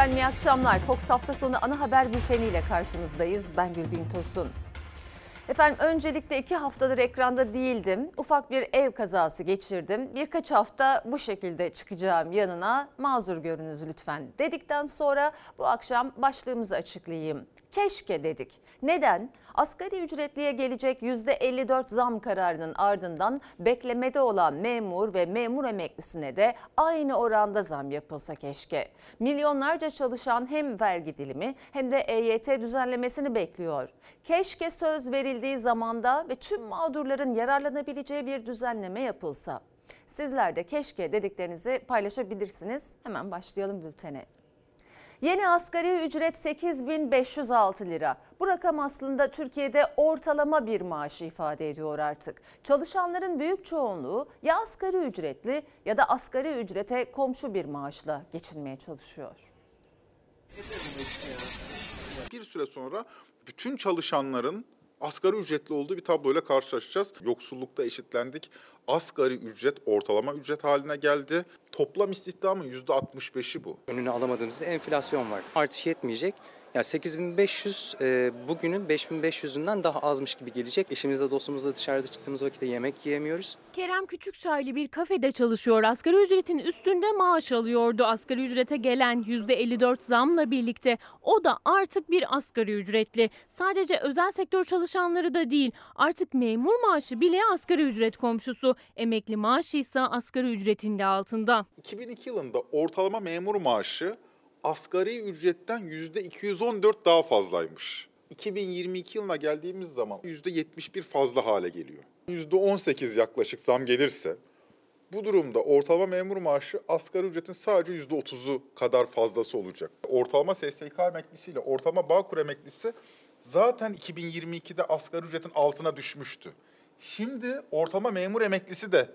Efendim iyi akşamlar. Fox hafta sonu ana haber bülteniyle karşınızdayız. Ben Gülbin Tosun. Efendim öncelikle iki haftadır ekranda değildim. Ufak bir ev kazası geçirdim. Birkaç hafta bu şekilde çıkacağım yanına. Mazur görünüz lütfen dedikten sonra bu akşam başlığımızı açıklayayım. Keşke dedik. Neden? Asgari ücretliye gelecek %54 zam kararının ardından beklemede olan memur ve memur emeklisine de aynı oranda zam yapılsa keşke. Milyonlarca çalışan hem vergi dilimi hem de EYT düzenlemesini bekliyor. Keşke söz verildiği zamanda ve tüm mağdurların yararlanabileceği bir düzenleme yapılsa. Sizler de keşke dediklerinizi paylaşabilirsiniz. Hemen başlayalım bültene. Yeni asgari ücret 8506 lira. Bu rakam aslında Türkiye'de ortalama bir maaşı ifade ediyor artık. Çalışanların büyük çoğunluğu ya asgari ücretli ya da asgari ücrete komşu bir maaşla geçinmeye çalışıyor. Bir süre sonra bütün çalışanların asgari ücretli olduğu bir tabloyla karşılaşacağız. Yoksullukta eşitlendik. Asgari ücret ortalama ücret haline geldi. Toplam istihdamın %65'i bu. önünü alamadığımız bir enflasyon var. Artış yetmeyecek. Ya 8500 e, bugünün 5500'ünden daha azmış gibi gelecek. Eşimizle dostumuzla dışarıda çıktığımız vakitte yemek yiyemiyoruz. Kerem Küçükçaylı bir kafede çalışıyor. Asgari ücretin üstünde maaş alıyordu. Asgari ücrete gelen %54 zamla birlikte o da artık bir asgari ücretli. Sadece özel sektör çalışanları da değil artık memur maaşı bile asgari ücret komşusu. Emekli maaşı ise asgari ücretin de altında. 2002 yılında ortalama memur maaşı asgari ücretten %214 daha fazlaymış. 2022 yılına geldiğimiz zaman %71 fazla hale geliyor. %18 yaklaşık zam gelirse bu durumda ortalama memur maaşı asgari ücretin sadece %30'u kadar fazlası olacak. Ortalama SSK emeklisiyle ortalama Bağkur emeklisi zaten 2022'de asgari ücretin altına düşmüştü. Şimdi ortalama memur emeklisi de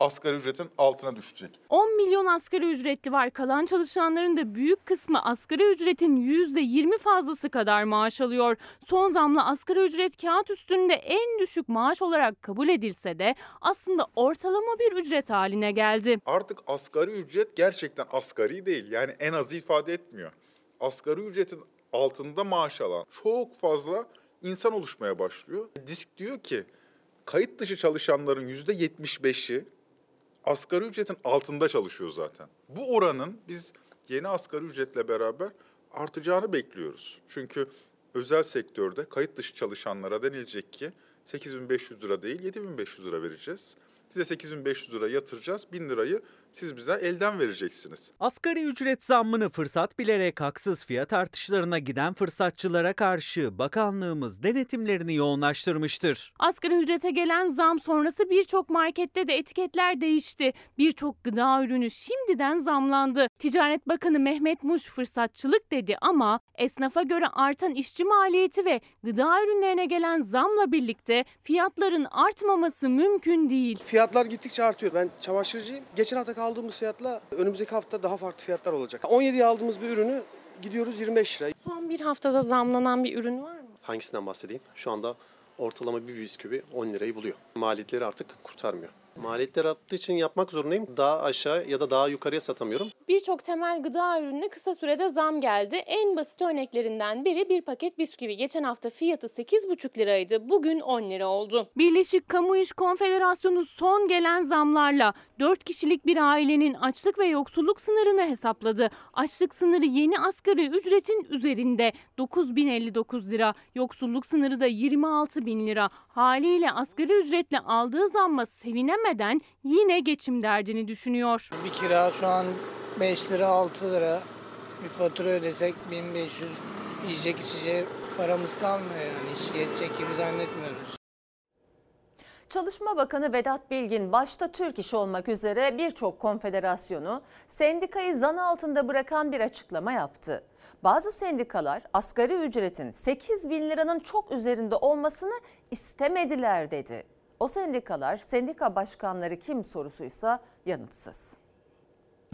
asgari ücretin altına düşecek. 10 milyon asgari ücretli var. Kalan çalışanların da büyük kısmı asgari ücretin %20 fazlası kadar maaş alıyor. Son zamla asgari ücret kağıt üstünde en düşük maaş olarak kabul edilse de aslında ortalama bir ücret haline geldi. Artık asgari ücret gerçekten asgari değil. Yani en azı ifade etmiyor. Asgari ücretin altında maaş alan çok fazla insan oluşmaya başlıyor. Disk diyor ki kayıt dışı çalışanların %75'i asgari ücretin altında çalışıyor zaten. Bu oranın biz yeni asgari ücretle beraber artacağını bekliyoruz. Çünkü özel sektörde kayıt dışı çalışanlara denilecek ki 8500 lira değil 7500 lira vereceğiz. Size 8500 lira yatıracağız. 1000 lirayı siz bize elden vereceksiniz. Asgari ücret zammını fırsat bilerek haksız fiyat artışlarına giden fırsatçılara karşı bakanlığımız denetimlerini yoğunlaştırmıştır. Asgari ücrete gelen zam sonrası birçok markette de etiketler değişti. Birçok gıda ürünü şimdiden zamlandı. Ticaret Bakanı Mehmet Muş fırsatçılık dedi ama esnafa göre artan işçi maliyeti ve gıda ürünlerine gelen zamla birlikte fiyatların artmaması mümkün değil. Fiyatlar gittikçe artıyor. Ben çamaşırcıyım. Geçen hafta aldığımız fiyatla önümüzdeki hafta daha farklı fiyatlar olacak. 17'ye aldığımız bir ürünü gidiyoruz 25 lira. Son bir haftada zamlanan bir ürün var mı? Hangisinden bahsedeyim? Şu anda ortalama bir bisküvi 10 lirayı buluyor. Maliyetleri artık kurtarmıyor. Maliyetler arttığı için yapmak zorundayım. Daha aşağı ya da daha yukarıya satamıyorum. Birçok temel gıda ürününe kısa sürede zam geldi. En basit örneklerinden biri bir paket bisküvi. Geçen hafta fiyatı 8,5 liraydı. Bugün 10 lira oldu. Birleşik Kamu İş Konfederasyonu son gelen zamlarla 4 kişilik bir ailenin açlık ve yoksulluk sınırını hesapladı. Açlık sınırı yeni asgari ücretin üzerinde 9059 lira. Yoksulluk sınırı da 26 bin lira. Haliyle asgari ücretle aldığı zamma sevinemeden yine geçim derdini düşünüyor. Bir kira şu an 5 lira 6 lira. Bir fatura ödesek 1500 yiyecek içecek paramız kalmıyor yani. Hiç yetecek gibi zannetmiyoruz. Çalışma Bakanı Vedat Bilgin başta Türk İş olmak üzere birçok konfederasyonu sendikayı zan altında bırakan bir açıklama yaptı. Bazı sendikalar asgari ücretin 8 bin liranın çok üzerinde olmasını istemediler dedi. O sendikalar sendika başkanları kim sorusuysa yanıtsız.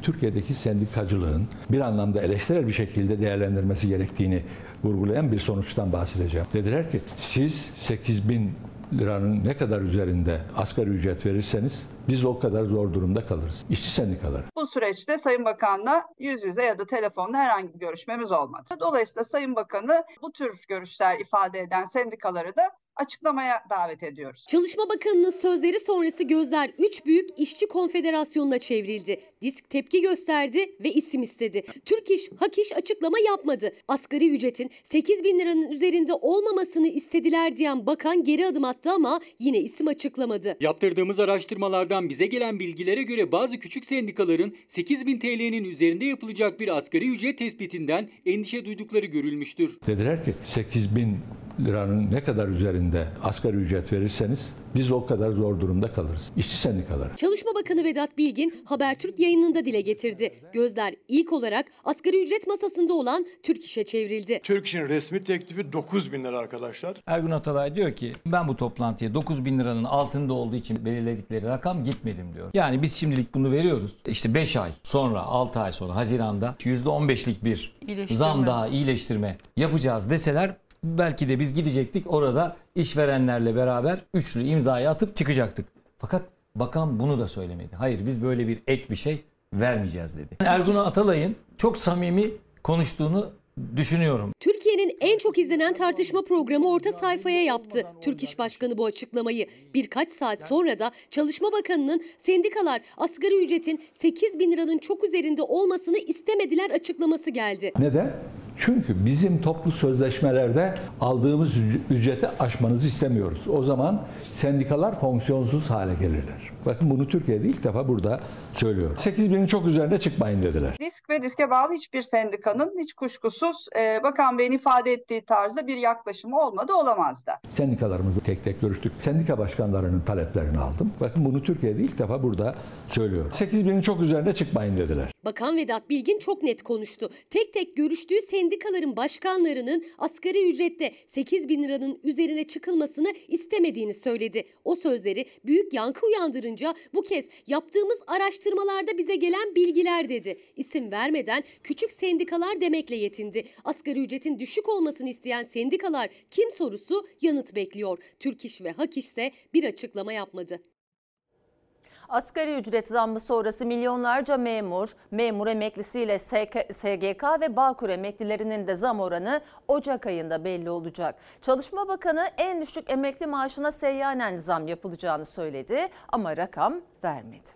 Türkiye'deki sendikacılığın bir anlamda eleştirel bir şekilde değerlendirmesi gerektiğini vurgulayan bir sonuçtan bahsedeceğim. Dediler ki siz 8 bin liranın ne kadar üzerinde asgari ücret verirseniz biz o kadar zor durumda kalırız. İşçi sendikaları. Bu süreçte Sayın Bakan'la yüz yüze ya da telefonla herhangi bir görüşmemiz olmadı. Dolayısıyla Sayın Bakan'ı bu tür görüşler ifade eden sendikaları da açıklamaya davet ediyoruz. Çalışma Bakanı'nın sözleri sonrası gözler 3 büyük işçi konfederasyonuna çevrildi. Disk tepki gösterdi ve isim istedi. Türk İş, Hak İş açıklama yapmadı. Asgari ücretin 8 bin liranın üzerinde olmamasını istediler diyen bakan geri adım attı ama yine isim açıklamadı. Yaptırdığımız araştırmalardan bize gelen bilgilere göre bazı küçük sendikaların 8000 TL'nin üzerinde yapılacak bir asgari ücret tespitinden endişe duydukları görülmüştür. Dediler ki 8 bin liranın ne kadar üzerinde asgari ücret verirseniz biz o kadar zor durumda kalırız. İşçi sendikaları. Çalışma Bakanı Vedat Bilgin Habertürk yayınında dile getirdi. Gözler ilk olarak asgari ücret masasında olan Türk İş'e çevrildi. Türk İş'in resmi teklifi 9 bin lira arkadaşlar. Ergun Atalay diyor ki ben bu toplantıya 9 bin liranın altında olduğu için belirledikleri rakam gitmedim diyor. Yani biz şimdilik bunu veriyoruz. İşte 5 ay sonra 6 ay sonra Haziran'da %15'lik bir zam daha iyileştirme yapacağız deseler belki de biz gidecektik orada işverenlerle beraber üçlü imzayı atıp çıkacaktık. Fakat bakan bunu da söylemedi. Hayır biz böyle bir ek bir şey vermeyeceğiz dedi. Ergun Atalay'ın çok samimi konuştuğunu düşünüyorum. Türkiye'nin en çok izlenen tartışma programı orta sayfaya yaptı. Türk İş Başkanı bu açıklamayı. Birkaç saat sonra da Çalışma Bakanı'nın sendikalar asgari ücretin 8 bin liranın çok üzerinde olmasını istemediler açıklaması geldi. Neden? Çünkü bizim toplu sözleşmelerde aldığımız ücreti aşmanızı istemiyoruz. O zaman sendikalar fonksiyonsuz hale gelirler. Bakın bunu Türkiye'de ilk defa burada söylüyorum. 8 binin çok üzerine çıkmayın dediler. Disk ve diske bağlı hiçbir sendikanın hiç kuşkusuz e, Bakan Bey'in ifade ettiği tarzda bir yaklaşımı olmadı olamaz da. Sendikalarımızla tek tek görüştük. Sendika başkanlarının taleplerini aldım. Bakın bunu Türkiye'de ilk defa burada söylüyorum. 8 binin çok üzerine çıkmayın dediler. Bakan Vedat Bilgin çok net konuştu. Tek tek görüştüğü sendikaların başkanlarının asgari ücrette 8 bin liranın üzerine çıkılmasını istemediğini söyledi. O sözleri büyük yankı uyandırınca bu kez yaptığımız araştırmalarda bize gelen bilgiler dedi. İsim vermeden küçük sendikalar demekle yetindi. Asgari ücretin düşük olmasını isteyen sendikalar kim sorusu yanıt bekliyor. Türk İş ve Hak İş ise bir açıklama yapmadı. Asgari ücret zammı sonrası milyonlarca memur, memur emeklisiyle SGK ve Bağkur emeklilerinin de zam oranı Ocak ayında belli olacak. Çalışma Bakanı en düşük emekli maaşına seyyanen zam yapılacağını söyledi ama rakam vermedi.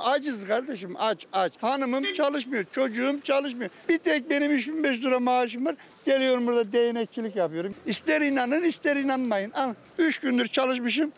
Aciz kardeşim aç aç. Hanımım çalışmıyor, çocuğum çalışmıyor. Bir tek benim 3500 lira maaşım var. Geliyorum burada değnekçilik yapıyorum. İster inanın ister inanmayın. Al 3 gündür çalışmışım.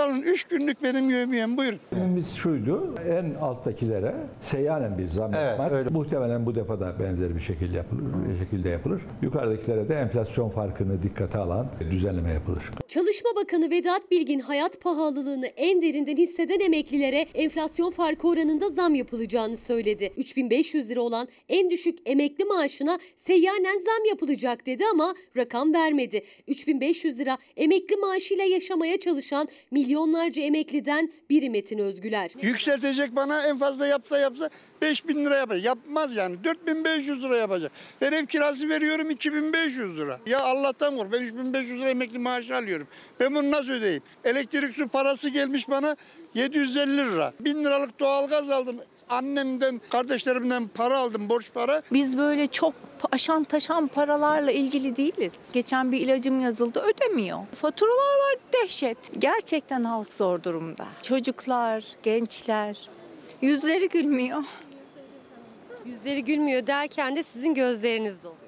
Alın 3 günlük benim yemeğim buyurun. Biz şuydu, en alttakilere seyyanen bir zam yapmak. Muhtemelen bu defa da benzer bir şekilde yapılır, bir şekilde yapılır. Yukarıdakilere de enflasyon farkını dikkate alan düzenleme yapılır. Çalışma Bakanı Vedat Bilgin hayat pahalılığını en derinden hisseden emeklilere enflasyon farkı oranında zam yapılacağını söyledi. 3500 lira olan en düşük emekli maaşına seyyanen zam yapılacak dedi ama rakam vermedi. 3500 lira emekli maaşıyla yaşamaya çalışan milyonlarca emekliden biri Metin Özgüler. Yükseltecek bana en fazla yapsa yapsa 5000 lira yapacak. Yapmaz yani 4500 lira yapacak. Ben ev kirası veriyorum 2500 lira. Ya Allah'tan kork ben 3500 lira emekli maaşı alıyorum. Ben bunu nasıl ödeyeyim? Elektrik su parası gelmiş bana 750 lira. 1000 liralık doğalgaz aldım. Annemden, kardeşlerimden para aldım, borç para. Biz böyle çok aşan taşan paralarla ilgili değiliz. Geçen bir ilacım yazıldı ödemiyor. Faturalar var dehşet. Gerçekten halk zor durumda. Çocuklar, gençler yüzleri gülmüyor. Yüzleri gülmüyor derken de sizin gözleriniz doluyor.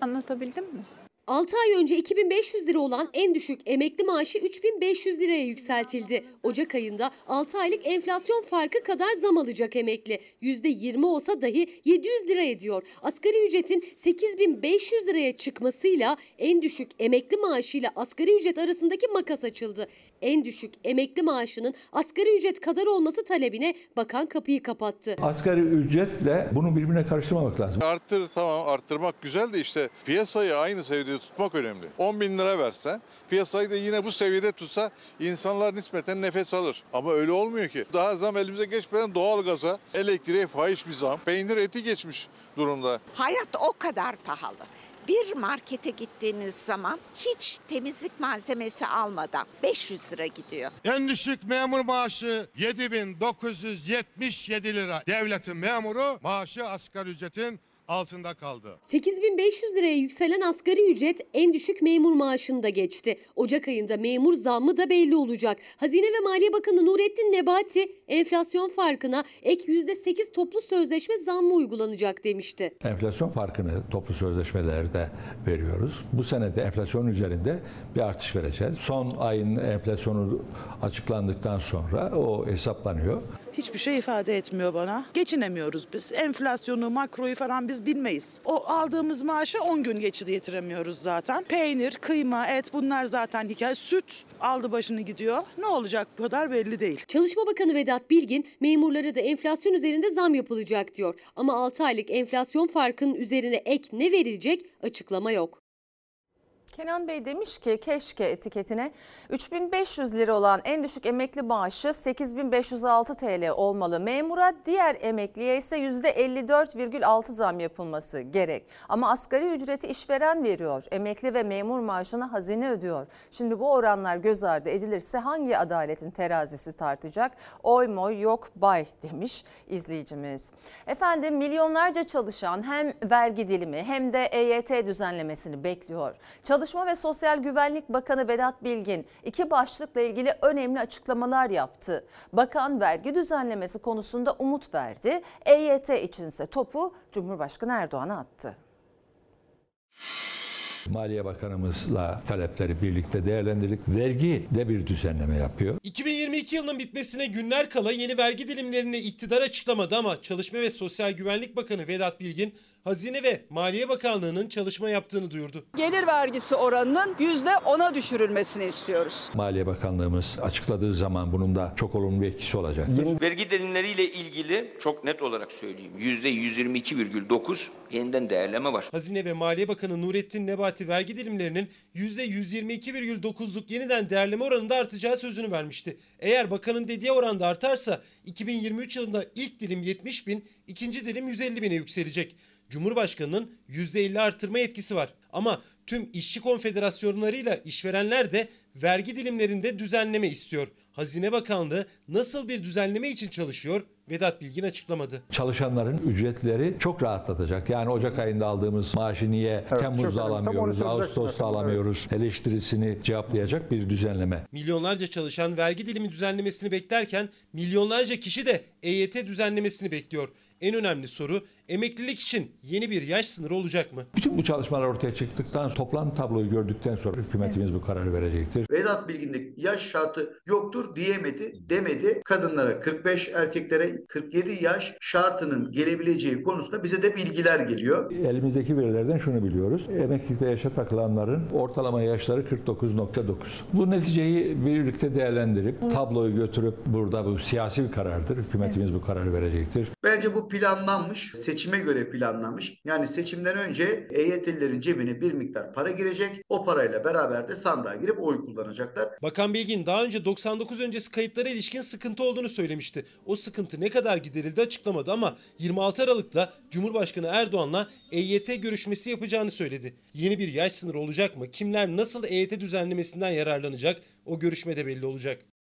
Anlatabildim mi? 6 ay önce 2500 lira olan en düşük emekli maaşı 3500 liraya yükseltildi. Ocak ayında 6 aylık enflasyon farkı kadar zam alacak emekli. %20 olsa dahi 700 lira ediyor. Asgari ücretin 8500 liraya çıkmasıyla en düşük emekli maaşıyla asgari ücret arasındaki makas açıldı. En düşük emekli maaşının asgari ücret kadar olması talebine bakan kapıyı kapattı. Asgari ücretle bunu birbirine karıştırmamak lazım. Arttır tamam arttırmak güzel de işte piyasayı aynı seviyede tutmak önemli. 10 bin lira verse piyasayı da yine bu seviyede tutsa insanlar nispeten nefes alır. Ama öyle olmuyor ki. Daha zam elimize geçmeden doğalgaza, elektriğe fahiş bir zam. Peynir eti geçmiş durumda. Hayat o kadar pahalı. Bir markete gittiğiniz zaman hiç temizlik malzemesi almadan 500 lira gidiyor. En düşük memur maaşı 7977 lira. Devletin memuru maaşı asgari ücretin altında kaldı. 8500 liraya yükselen asgari ücret en düşük memur maaşında geçti. Ocak ayında memur zammı da belli olacak. Hazine ve Maliye Bakanı Nurettin Nebati enflasyon farkına ek %8 toplu sözleşme zammı uygulanacak demişti. Enflasyon farkını toplu sözleşmelerde veriyoruz. Bu sene de enflasyon üzerinde bir artış vereceğiz. Son ayın enflasyonu açıklandıktan sonra o hesaplanıyor. Hiçbir şey ifade etmiyor bana. Geçinemiyoruz biz. Enflasyonu, makroyu falan biz bilmeyiz. O aldığımız maaşı 10 gün geçidi getiremiyoruz zaten. Peynir, kıyma, et bunlar zaten hikaye. Süt aldı başını gidiyor. Ne olacak bu kadar belli değil. Çalışma Bakanı Vedat Bilgin memurlara da enflasyon üzerinde zam yapılacak diyor. Ama 6 aylık enflasyon farkının üzerine ek ne verilecek açıklama yok. Kenan Bey demiş ki keşke etiketine 3500 lira olan en düşük emekli maaşı 8506 TL olmalı. Memura diğer emekliye ise %54,6 zam yapılması gerek. Ama asgari ücreti işveren veriyor. Emekli ve memur maaşını hazine ödüyor. Şimdi bu oranlar göz ardı edilirse hangi adaletin terazisi tartacak? Oy moy yok bay demiş izleyicimiz. Efendim milyonlarca çalışan hem vergi dilimi hem de EYT düzenlemesini bekliyor. Çalışma ve Sosyal Güvenlik Bakanı Vedat Bilgin iki başlıkla ilgili önemli açıklamalar yaptı. Bakan vergi düzenlemesi konusunda umut verdi. EYT içinse topu Cumhurbaşkanı Erdoğan'a attı. Maliye Bakanımızla talepleri birlikte değerlendirdik. Vergi de bir düzenleme yapıyor. 2022 yılının bitmesine günler kala yeni vergi dilimlerini iktidar açıklamadı ama Çalışma ve Sosyal Güvenlik Bakanı Vedat Bilgin, Hazine ve Maliye Bakanlığı'nın çalışma yaptığını duyurdu. Gelir vergisi oranının %10'a düşürülmesini istiyoruz. Maliye Bakanlığımız açıkladığı zaman bunun da çok olumlu bir etkisi olacak. Vergi dilimleriyle ilgili çok net olarak söyleyeyim. %122,9 yeniden değerleme var. Hazine ve Maliye Bakanı Nurettin Nebati vergi dilimlerinin %122,9'luk yeniden değerleme oranında artacağı sözünü vermişti. Eğer bakanın dediği oranda artarsa 2023 yılında ilk dilim 70 bin, ikinci dilim 150 bine yükselecek. Cumhurbaşkanının %50 artırma etkisi var. Ama tüm işçi konfederasyonlarıyla işverenler de vergi dilimlerinde düzenleme istiyor. Hazine Bakanlığı nasıl bir düzenleme için çalışıyor? Vedat Bilgin açıklamadı. Çalışanların ücretleri çok rahatlatacak. Yani Ocak ayında aldığımız maaşı niye çok Temmuz'da alamıyoruz, Ağustos'ta alamıyoruz eleştirisini cevaplayacak bir düzenleme. Milyonlarca çalışan vergi dilimi düzenlemesini beklerken milyonlarca kişi de EYT düzenlemesini bekliyor. En önemli soru emeklilik için yeni bir yaş sınırı olacak mı? Bütün bu çalışmalar ortaya çıktıktan sonra toplam tabloyu gördükten sonra hükümetimiz bu kararı verecektir. Vedat Bilgin'de yaş şartı yoktur diyemedi, demedi. Kadınlara 45, erkeklere 47 yaş şartının gelebileceği konusunda bize de bilgiler geliyor. Elimizdeki verilerden şunu biliyoruz. Emeklilikte yaşa takılanların ortalama yaşları 49.9. Bu neticeyi birlikte değerlendirip tabloyu götürüp burada bu siyasi bir karardır. Hükümetimiz bu kararı verecektir. Bence bu planlanmış, seçime göre planlanmış. Yani seçimden önce EYT'lilerin cebine bir miktar para girecek. O parayla beraber de sandığa girip oy kullanacaklar. Bakan Bilgin daha önce 99 öncesi kayıtlara ilişkin sıkıntı olduğunu söylemişti. O sıkıntı ne kadar giderildi açıklamadı ama 26 Aralık'ta Cumhurbaşkanı Erdoğan'la EYT görüşmesi yapacağını söyledi. Yeni bir yaş sınırı olacak mı? Kimler nasıl EYT düzenlemesinden yararlanacak? O görüşmede belli olacak.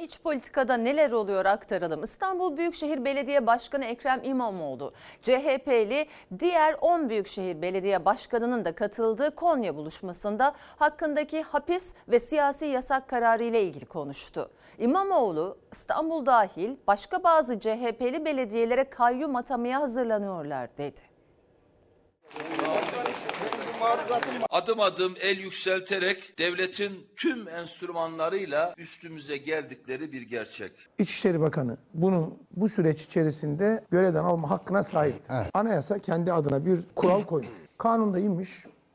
İç politikada neler oluyor aktaralım. İstanbul Büyükşehir Belediye Başkanı Ekrem İmamoğlu, CHP'li diğer 10 Büyükşehir Belediye Başkanı'nın da katıldığı Konya buluşmasında hakkındaki hapis ve siyasi yasak kararı ile ilgili konuştu. İmamoğlu, İstanbul dahil başka bazı CHP'li belediyelere kayyum atamaya hazırlanıyorlar dedi. Adım adım el yükselterek devletin tüm enstrümanlarıyla üstümüze geldikleri bir gerçek. İçişleri Bakanı bunu bu süreç içerisinde görevden alma hakkına sahip. Anayasa kendi adına bir kural koymuş. Kanunda inmiş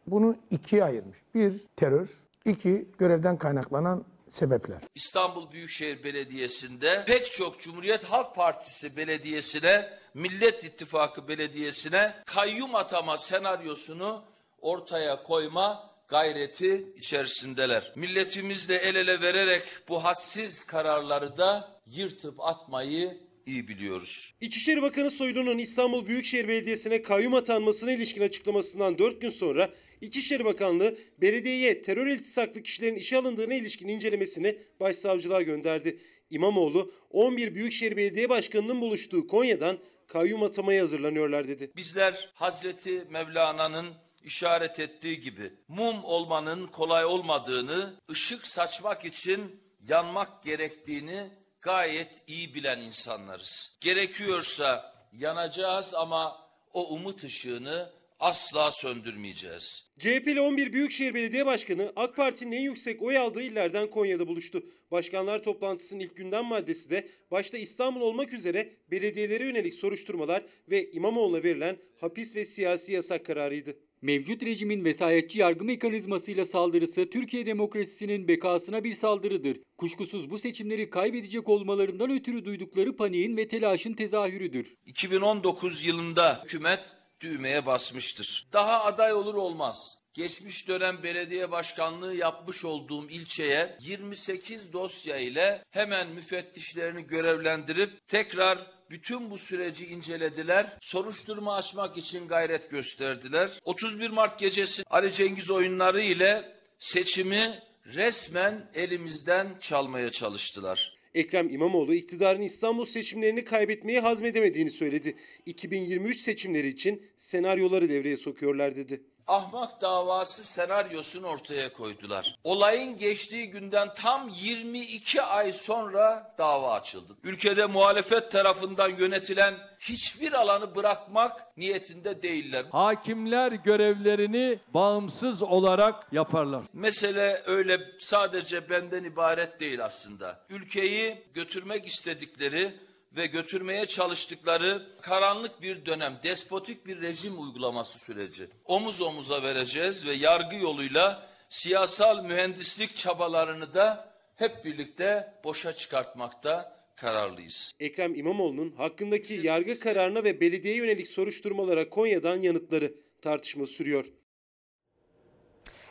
bunu ikiye ayırmış. Bir terör, iki görevden kaynaklanan sebepler. İstanbul Büyükşehir Belediyesi'nde pek çok Cumhuriyet Halk Partisi belediyesine, Millet İttifakı belediyesine kayyum atama senaryosunu ortaya koyma gayreti içerisindeler. Milletimizle el ele vererek bu hadsiz kararları da yırtıp atmayı iyi biliyoruz. İçişleri Bakanı Soylu'nun İstanbul Büyükşehir Belediyesi'ne kayyum atanmasına ilişkin açıklamasından 4 gün sonra İçişleri Bakanlığı belediyeye terör iltisaklı kişilerin işe alındığına ilişkin incelemesini başsavcılığa gönderdi. İmamoğlu 11 Büyükşehir Belediye Başkanı'nın buluştuğu Konya'dan kayyum atamaya hazırlanıyorlar dedi. Bizler Hazreti Mevlana'nın işaret ettiği gibi mum olmanın kolay olmadığını, ışık saçmak için yanmak gerektiğini gayet iyi bilen insanlarız. Gerekiyorsa yanacağız ama o umut ışığını asla söndürmeyeceğiz. CHP'li 11 Büyükşehir Belediye Başkanı AK Parti'nin en yüksek oy aldığı illerden Konya'da buluştu. Başkanlar toplantısının ilk gündem maddesi de başta İstanbul olmak üzere belediyelere yönelik soruşturmalar ve İmamoğlu'na verilen hapis ve siyasi yasak kararıydı. Mevcut rejimin vesayetçi yargı mekanizmasıyla saldırısı Türkiye demokrasisinin bekasına bir saldırıdır. Kuşkusuz bu seçimleri kaybedecek olmalarından ötürü duydukları paniğin ve telaşın tezahürüdür. 2019 yılında hükümet düğmeye basmıştır. Daha aday olur olmaz. Geçmiş dönem belediye başkanlığı yapmış olduğum ilçeye 28 dosya ile hemen müfettişlerini görevlendirip tekrar bütün bu süreci incelediler. Soruşturma açmak için gayret gösterdiler. 31 Mart gecesi Ali Cengiz oyunları ile seçimi resmen elimizden çalmaya çalıştılar. Ekrem İmamoğlu iktidarın İstanbul seçimlerini kaybetmeyi hazmedemediğini söyledi. 2023 seçimleri için senaryoları devreye sokuyorlar dedi. Ahmak davası senaryosunu ortaya koydular. Olayın geçtiği günden tam 22 ay sonra dava açıldı. Ülkede muhalefet tarafından yönetilen hiçbir alanı bırakmak niyetinde değiller. Hakimler görevlerini bağımsız olarak yaparlar. Mesele öyle sadece benden ibaret değil aslında. Ülkeyi götürmek istedikleri ve götürmeye çalıştıkları karanlık bir dönem, despotik bir rejim uygulaması süreci. Omuz omuza vereceğiz ve yargı yoluyla siyasal mühendislik çabalarını da hep birlikte boşa çıkartmakta kararlıyız. Ekrem İmamoğlu'nun hakkındaki yargı kararına ve belediye yönelik soruşturmalara Konya'dan yanıtları tartışma sürüyor.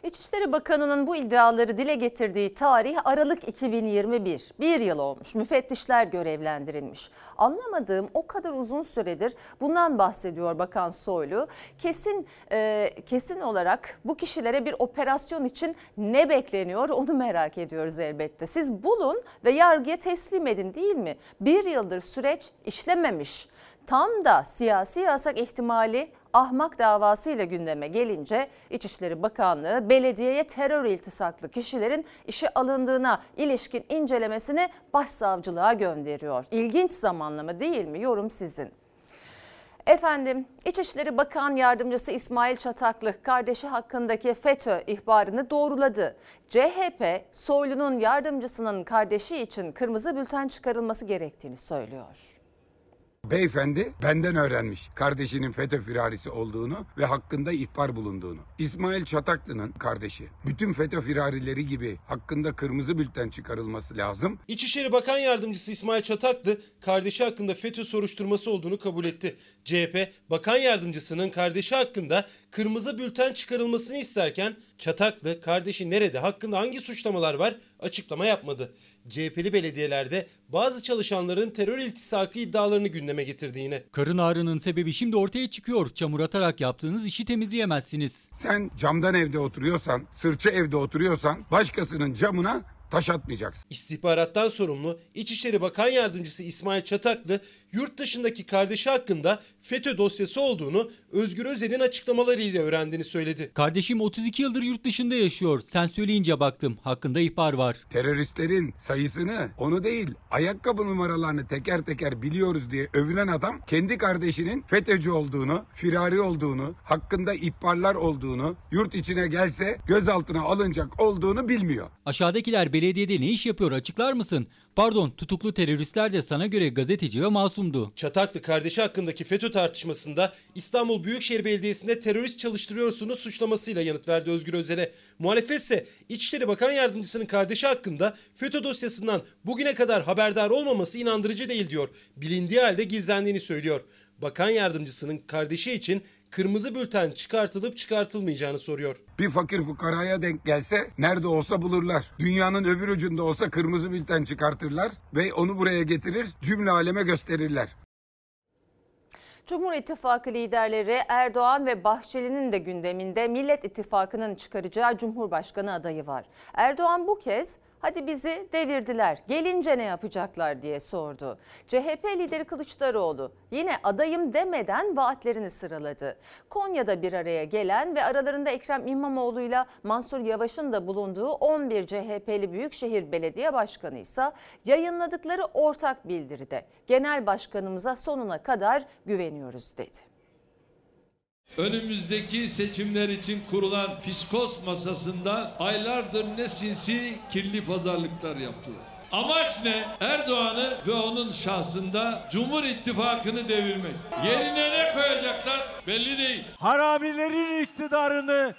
İçişleri Bakanı'nın bu iddiaları dile getirdiği tarih Aralık 2021. Bir yıl olmuş. Müfettişler görevlendirilmiş. Anlamadığım o kadar uzun süredir bundan bahsediyor Bakan Soylu. Kesin e, kesin olarak bu kişilere bir operasyon için ne bekleniyor onu merak ediyoruz elbette. Siz bulun ve yargıya teslim edin değil mi? Bir yıldır süreç işlememiş. Tam da siyasi yasak ihtimali ahmak davasıyla gündeme gelince İçişleri Bakanlığı belediyeye terör iltisaklı kişilerin işe alındığına ilişkin incelemesini başsavcılığa gönderiyor. İlginç zamanlama değil mi? Yorum sizin. Efendim İçişleri Bakan Yardımcısı İsmail Çataklı kardeşi hakkındaki FETÖ ihbarını doğruladı. CHP Soylu'nun yardımcısının kardeşi için kırmızı bülten çıkarılması gerektiğini söylüyor. Beyefendi benden öğrenmiş kardeşinin FETÖ firarisi olduğunu ve hakkında ihbar bulunduğunu. İsmail Çataklı'nın kardeşi. Bütün FETÖ firarileri gibi hakkında kırmızı bülten çıkarılması lazım. İçişleri Bakan Yardımcısı İsmail Çataklı kardeşi hakkında FETÖ soruşturması olduğunu kabul etti. CHP Bakan Yardımcısının kardeşi hakkında kırmızı bülten çıkarılmasını isterken Çataklı kardeşi nerede hakkında hangi suçlamalar var açıklama yapmadı. CHP'li belediyelerde bazı çalışanların terör iltisakı iddialarını gündeme getirdi yine. Karın ağrının sebebi şimdi ortaya çıkıyor. Çamur atarak yaptığınız işi temizleyemezsiniz. Sen camdan evde oturuyorsan, sırça evde oturuyorsan başkasının camına taş atmayacaksın. İstihbarattan sorumlu İçişleri Bakan Yardımcısı İsmail Çataklı yurt dışındaki kardeşi hakkında FETÖ dosyası olduğunu Özgür Özel'in açıklamalarıyla öğrendiğini söyledi. Kardeşim 32 yıldır yurt dışında yaşıyor. Sen söyleyince baktım. Hakkında ihbar var. Teröristlerin sayısını, onu değil, ayakkabı numaralarını teker teker biliyoruz diye övülen adam kendi kardeşinin FETÖ'cü olduğunu, firari olduğunu, hakkında ihbarlar olduğunu, yurt içine gelse gözaltına alınacak olduğunu bilmiyor. Aşağıdakiler belediyede ne iş yapıyor açıklar mısın? Pardon tutuklu teröristler de sana göre gazeteci ve masumdu. Çataklı kardeşi hakkındaki FETÖ tartışmasında İstanbul Büyükşehir Belediyesi'nde terörist çalıştırıyorsunuz suçlamasıyla yanıt verdi Özgür Özel'e. Muhalefet ise İçişleri Bakan Yardımcısının kardeşi hakkında FETÖ dosyasından bugüne kadar haberdar olmaması inandırıcı değil diyor. Bilindiği halde gizlendiğini söylüyor. Bakan yardımcısının kardeşi için kırmızı bülten çıkartılıp çıkartılmayacağını soruyor. Bir fakir fukaraya denk gelse nerede olsa bulurlar. Dünyanın öbür ucunda olsa kırmızı bülten çıkartırlar ve onu buraya getirir cümle aleme gösterirler. Cumhur İttifakı liderleri Erdoğan ve Bahçeli'nin de gündeminde Millet İttifakı'nın çıkaracağı Cumhurbaşkanı adayı var. Erdoğan bu kez hadi bizi devirdiler gelince ne yapacaklar diye sordu. CHP lideri Kılıçdaroğlu yine adayım demeden vaatlerini sıraladı. Konya'da bir araya gelen ve aralarında Ekrem İmamoğlu'yla Mansur Yavaş'ın da bulunduğu 11 CHP'li Büyükşehir Belediye Başkanı ise yayınladıkları ortak bildiride genel başkanımıza sonuna kadar güveniyoruz dedi. Önümüzdeki seçimler için kurulan fiskos masasında aylardır ne sinsi kirli pazarlıklar yaptılar. Amaç ne? Erdoğan'ı ve onun şahsında Cumhur İttifakı'nı devirmek. Yerine ne koyacaklar belli değil. Haramilerin iktidarını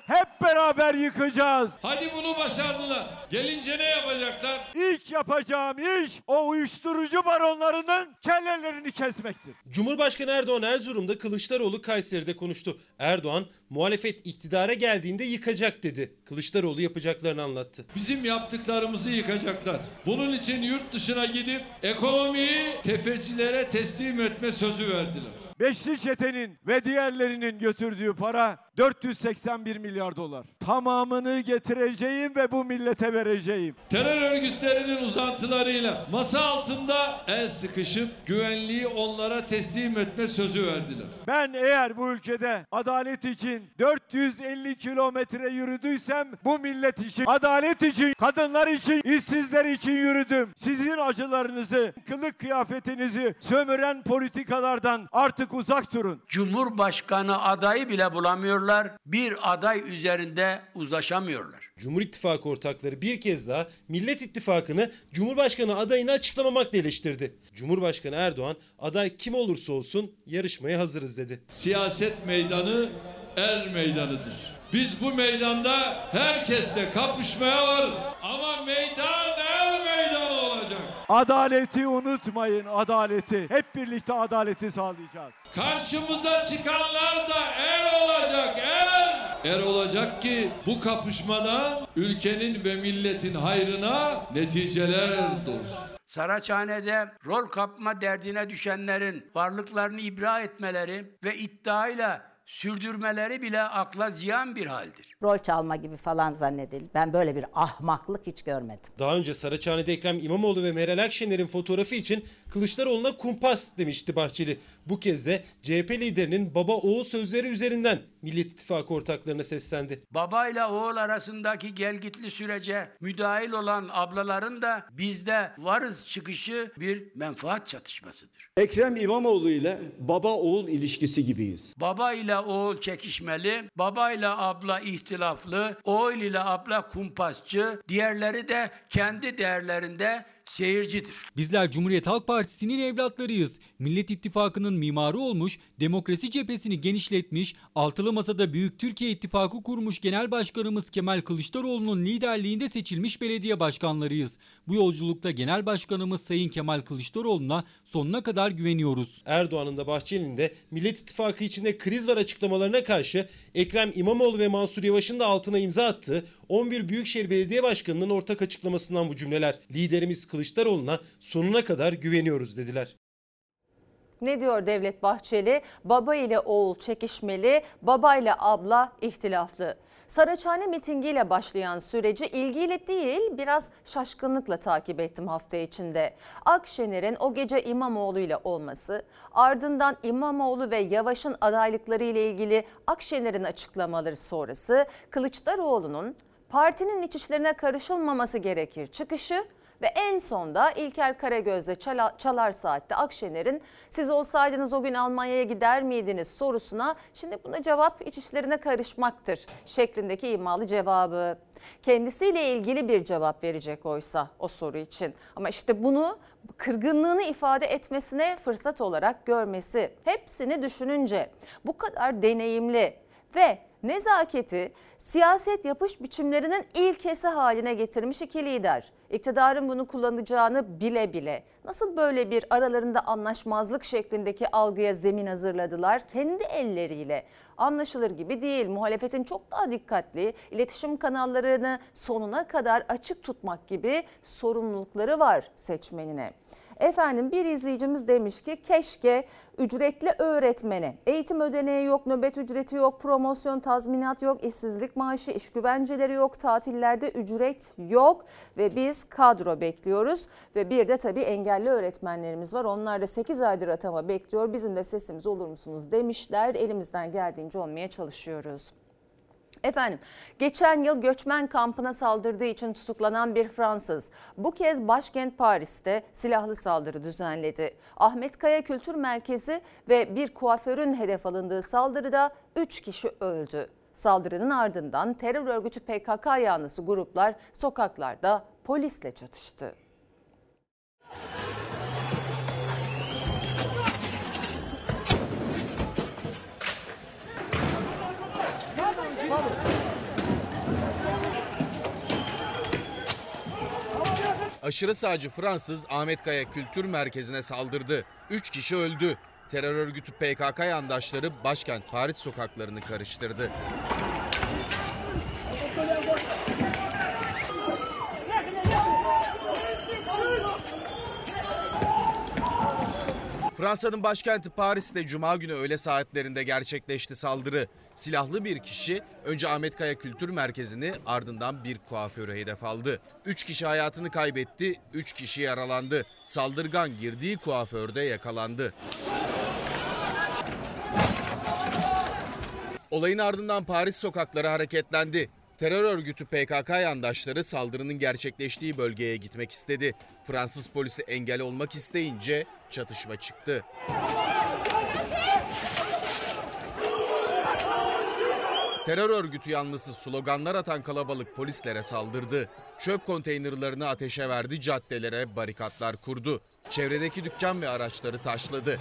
beraber yıkacağız. Hadi bunu başardılar. Gelince ne yapacaklar? İlk yapacağım iş o uyuşturucu baronlarının kellelerini kesmektir. Cumhurbaşkanı Erdoğan Erzurum'da Kılıçdaroğlu Kayseri'de konuştu. Erdoğan muhalefet iktidara geldiğinde yıkacak dedi. Kılıçdaroğlu yapacaklarını anlattı. Bizim yaptıklarımızı yıkacaklar. Bunun için yurt dışına gidip ekonomiyi tefecilere teslim etme sözü verdiler. Beşli çetenin ve diğerlerinin götürdüğü para 481 milyar dolar. Tamamını getireceğim ve bu millete vereceğim. Terör örgütlerinin uzantılarıyla masa altında el sıkışıp güvenliği onlara teslim etme sözü verdiler. Ben eğer bu ülkede adalet için 450 kilometre yürüdüysem bu millet için, adalet için, kadınlar için, işsizler için yürüdüm. Sizin acılarınızı, kılık kıyafetinizi sömüren politikalardan artık uzak durun. Cumhurbaşkanı adayı bile bulamıyorlar. Bir aday üzerinde uzlaşamıyorlar. Cumhur İttifakı ortakları bir kez daha Millet İttifakı'nı Cumhurbaşkanı adayını açıklamamakla eleştirdi. Cumhurbaşkanı Erdoğan aday kim olursa olsun yarışmaya hazırız dedi. Siyaset meydanı er meydanıdır. Biz bu meydanda herkesle kapışmaya varız. Ama meydan er meydanı olacak. Adaleti unutmayın, adaleti. Hep birlikte adaleti sağlayacağız. Karşımıza çıkanlar da er olacak er. Olacak ki bu kapışmadan ülkenin ve milletin hayrına neticeler doğsun. Saraçhane'de rol kapma derdine düşenlerin varlıklarını ibra etmeleri ve iddiayla sürdürmeleri bile akla ziyan bir haldir. Rol çalma gibi falan zannedildi. Ben böyle bir ahmaklık hiç görmedim. Daha önce Saraçhane'de Ekrem İmamoğlu ve Meral Akşener'in fotoğrafı için Kılıçdaroğlu'na kumpas demişti Bahçeli. Bu kez de CHP liderinin baba oğul sözleri üzerinden Millet İttifakı ortaklarına seslendi. Babayla oğul arasındaki gelgitli sürece müdahil olan ablaların da bizde varız çıkışı bir menfaat çatışmasıdır. Ekrem İmamoğlu ile baba oğul ilişkisi gibiyiz. Baba ile oğul çekişmeli, baba ile abla ihtilaflı, oğul ile abla kumpasçı, diğerleri de kendi değerlerinde seyircidir. Bizler Cumhuriyet Halk Partisi'nin evlatlarıyız. Millet İttifakı'nın mimarı olmuş, demokrasi cephesini genişletmiş, altılı masada Büyük Türkiye İttifakı kurmuş Genel Başkanımız Kemal Kılıçdaroğlu'nun liderliğinde seçilmiş belediye başkanlarıyız. Bu yolculukta Genel Başkanımız Sayın Kemal Kılıçdaroğlu'na sonuna kadar güveniyoruz. Erdoğan'ın da Bahçeli'nin de Millet İttifakı içinde kriz var açıklamalarına karşı Ekrem İmamoğlu ve Mansur Yavaş'ın da altına imza attığı 11 Büyükşehir Belediye Başkanı'nın ortak açıklamasından bu cümleler. Liderimiz Kılıçdaroğlu'na sonuna kadar güveniyoruz dediler. Ne diyor Devlet Bahçeli? Baba ile oğul çekişmeli, baba ile abla ihtilaflı. Saraçhane mitingiyle başlayan süreci ilgiyle değil biraz şaşkınlıkla takip ettim hafta içinde. Akşener'in o gece İmamoğlu ile olması, ardından İmamoğlu ve Yavaş'ın adaylıkları ile ilgili Akşener'in açıklamaları sonrası Kılıçdaroğlu'nun partinin iç işlerine karışılmaması gerekir çıkışı ve en sonda İlker Karagöz'le Çalar, Saat'te Akşener'in siz olsaydınız o gün Almanya'ya gider miydiniz sorusuna şimdi buna cevap iç işlerine karışmaktır şeklindeki imalı cevabı. Kendisiyle ilgili bir cevap verecek oysa o soru için. Ama işte bunu kırgınlığını ifade etmesine fırsat olarak görmesi hepsini düşününce bu kadar deneyimli ve nezaketi siyaset yapış biçimlerinin ilkesi haline getirmiş iki lider. İktidarın bunu kullanacağını bile bile nasıl böyle bir aralarında anlaşmazlık şeklindeki algıya zemin hazırladılar? Kendi elleriyle. Anlaşılır gibi değil. Muhalefetin çok daha dikkatli, iletişim kanallarını sonuna kadar açık tutmak gibi sorumlulukları var seçmenine. Efendim bir izleyicimiz demiş ki keşke ücretli öğretmene eğitim ödeneği yok, nöbet ücreti yok, promosyon tazminat yok, işsizlik maaşı, iş güvenceleri yok, tatillerde ücret yok ve biz kadro bekliyoruz. Ve bir de tabii engelli öğretmenlerimiz var. Onlar da 8 aydır atama bekliyor. Bizim de sesimiz olur musunuz demişler. Elimizden geldiğince olmaya çalışıyoruz. Efendim, geçen yıl göçmen kampına saldırdığı için tutuklanan bir Fransız bu kez başkent Paris'te silahlı saldırı düzenledi. Ahmet Kaya Kültür Merkezi ve bir kuaförün hedef alındığı saldırıda 3 kişi öldü. Saldırının ardından terör örgütü PKK yanlısı gruplar sokaklarda polisle çatıştı. Aşırı sağcı Fransız Ahmet Kaya Kültür Merkezi'ne saldırdı. 3 kişi öldü. Terör örgütü PKK yandaşları başkent Paris sokaklarını karıştırdı. Fransa'nın başkenti Paris'te Cuma günü öğle saatlerinde gerçekleşti saldırı. Silahlı bir kişi önce Ahmet Kaya Kültür Merkezi'ni ardından bir kuaförü hedef aldı. 3 kişi hayatını kaybetti, 3 kişi yaralandı. Saldırgan girdiği kuaförde yakalandı. Olayın ardından Paris sokakları hareketlendi. Terör örgütü PKK yandaşları saldırının gerçekleştiği bölgeye gitmek istedi. Fransız polisi engel olmak isteyince çatışma çıktı. Terör örgütü yanlısı sloganlar atan kalabalık polislere saldırdı. Çöp konteynerlarını ateşe verdi, caddelere barikatlar kurdu. Çevredeki dükkan ve araçları taşladı.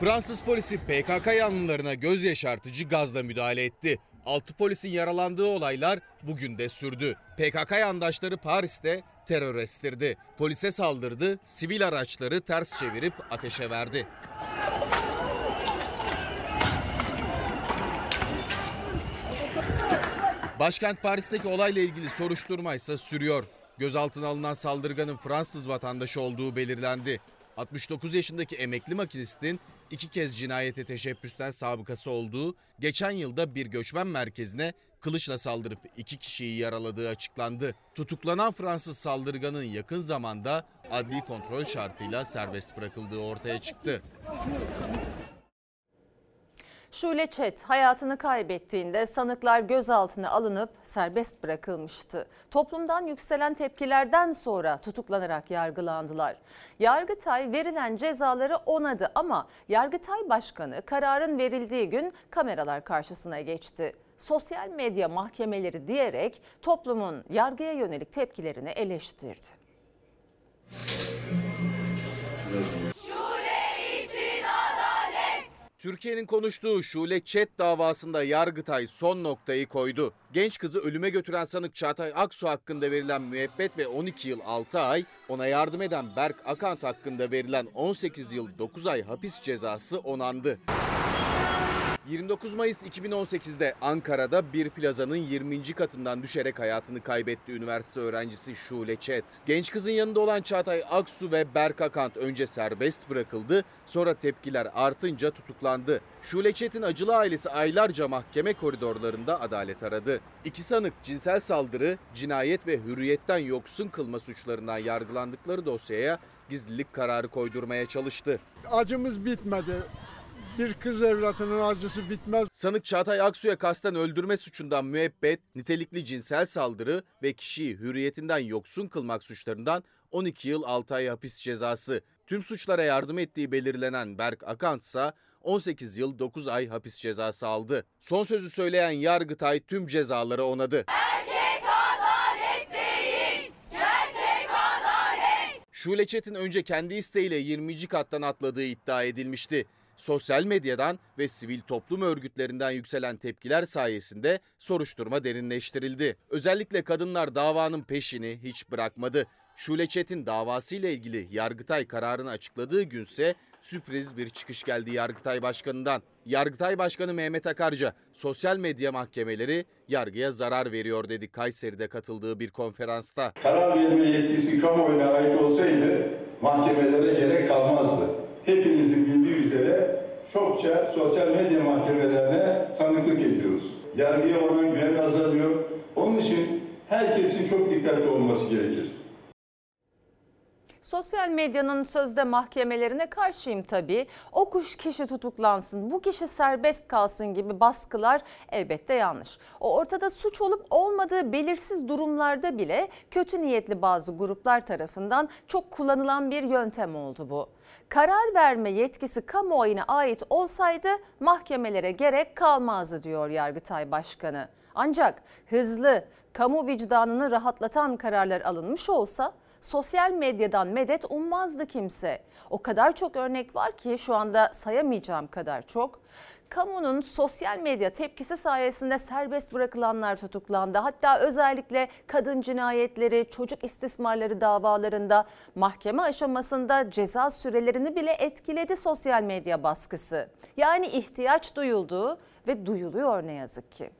Fransız polisi PKK yanlılarına göz yaşartıcı gazla müdahale etti. 6 polisin yaralandığı olaylar bugün de sürdü. PKK yandaşları Paris'te terör estirdi. Polise saldırdı, sivil araçları ters çevirip ateşe verdi. Başkent Paris'teki olayla ilgili soruşturma ise sürüyor. Gözaltına alınan saldırganın Fransız vatandaşı olduğu belirlendi. 69 yaşındaki emekli makinistin iki kez cinayete teşebbüsten sabıkası olduğu, geçen yılda bir göçmen merkezine kılıçla saldırıp iki kişiyi yaraladığı açıklandı. Tutuklanan Fransız saldırganın yakın zamanda adli kontrol şartıyla serbest bırakıldığı ortaya çıktı. Şule Çet hayatını kaybettiğinde sanıklar gözaltına alınıp serbest bırakılmıştı. Toplumdan yükselen tepkilerden sonra tutuklanarak yargılandılar. Yargıtay verilen cezaları onadı ama Yargıtay Başkanı kararın verildiği gün kameralar karşısına geçti. Sosyal medya mahkemeleri diyerek toplumun yargıya yönelik tepkilerini eleştirdi. Türkiye'nin konuştuğu Şule Çet davasında Yargıtay son noktayı koydu. Genç kızı ölüme götüren sanık Çağatay Aksu hakkında verilen müebbet ve 12 yıl 6 ay, ona yardım eden Berk Akant hakkında verilen 18 yıl 9 ay hapis cezası onandı. 29 Mayıs 2018'de Ankara'da bir plazanın 20. katından düşerek hayatını kaybetti üniversite öğrencisi Şule Çet. Genç kızın yanında olan Çağatay Aksu ve Berk Akant önce serbest bırakıldı, sonra tepkiler artınca tutuklandı. Şule Çet'in acılı ailesi aylarca mahkeme koridorlarında adalet aradı. İki sanık cinsel saldırı, cinayet ve hürriyetten yoksun kılma suçlarından yargılandıkları dosyaya gizlilik kararı koydurmaya çalıştı. Acımız bitmedi. Bir kız evlatının acısı bitmez. Sanık Çağatay Aksu'ya kasten öldürme suçundan müebbet, nitelikli cinsel saldırı ve kişiyi hürriyetinden yoksun kılmak suçlarından 12 yıl 6 ay hapis cezası. Tüm suçlara yardım ettiği belirlenen Berk Akant ise 18 yıl 9 ay hapis cezası aldı. Son sözü söyleyen Yargıtay tüm cezaları onadı. Şule Çetin önce kendi isteğiyle 20. kattan atladığı iddia edilmişti. Sosyal medyadan ve sivil toplum örgütlerinden yükselen tepkiler sayesinde soruşturma derinleştirildi. Özellikle kadınlar davanın peşini hiç bırakmadı. Şule Çetin davasıyla ilgili Yargıtay kararını açıkladığı günse sürpriz bir çıkış geldi Yargıtay Başkanı'ndan. Yargıtay Başkanı Mehmet Akarca sosyal medya mahkemeleri yargıya zarar veriyor dedi Kayseri'de katıldığı bir konferansta. Karar verme yetkisi kamuoyuna ait olsaydı mahkemelere gerek kalmazdı. Hepinizin bildiği üzere çokça sosyal medya mahkemelerine tanıklık ediyoruz. Yargıya olan güven azalıyor. Onun için herkesin çok dikkatli olması gerekir. Sosyal medyanın sözde mahkemelerine karşıyım tabii. O kuş kişi tutuklansın, bu kişi serbest kalsın gibi baskılar elbette yanlış. O ortada suç olup olmadığı belirsiz durumlarda bile kötü niyetli bazı gruplar tarafından çok kullanılan bir yöntem oldu bu. Karar verme yetkisi kamuoyuna ait olsaydı mahkemelere gerek kalmazdı diyor Yargıtay Başkanı. Ancak hızlı, kamu vicdanını rahatlatan kararlar alınmış olsa sosyal medyadan medet ummazdı kimse. O kadar çok örnek var ki şu anda sayamayacağım kadar çok. Kamunun sosyal medya tepkisi sayesinde serbest bırakılanlar tutuklandı. Hatta özellikle kadın cinayetleri, çocuk istismarları davalarında mahkeme aşamasında ceza sürelerini bile etkiledi sosyal medya baskısı. Yani ihtiyaç duyuldu ve duyuluyor ne yazık ki.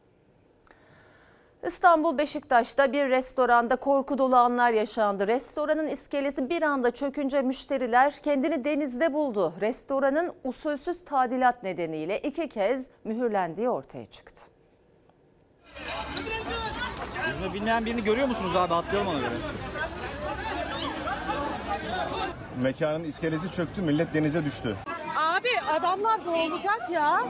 İstanbul Beşiktaş'ta bir restoranda korku dolu anlar yaşandı. Restoranın iskelesi bir anda çökünce müşteriler kendini denizde buldu. Restoranın usulsüz tadilat nedeniyle iki kez mühürlendiği ortaya çıktı. Yüzme bilmeyen birini görüyor musunuz abi? Atlayalım ona göre. Mekanın iskelesi çöktü, millet denize düştü. Abi adamlar boğulacak ya.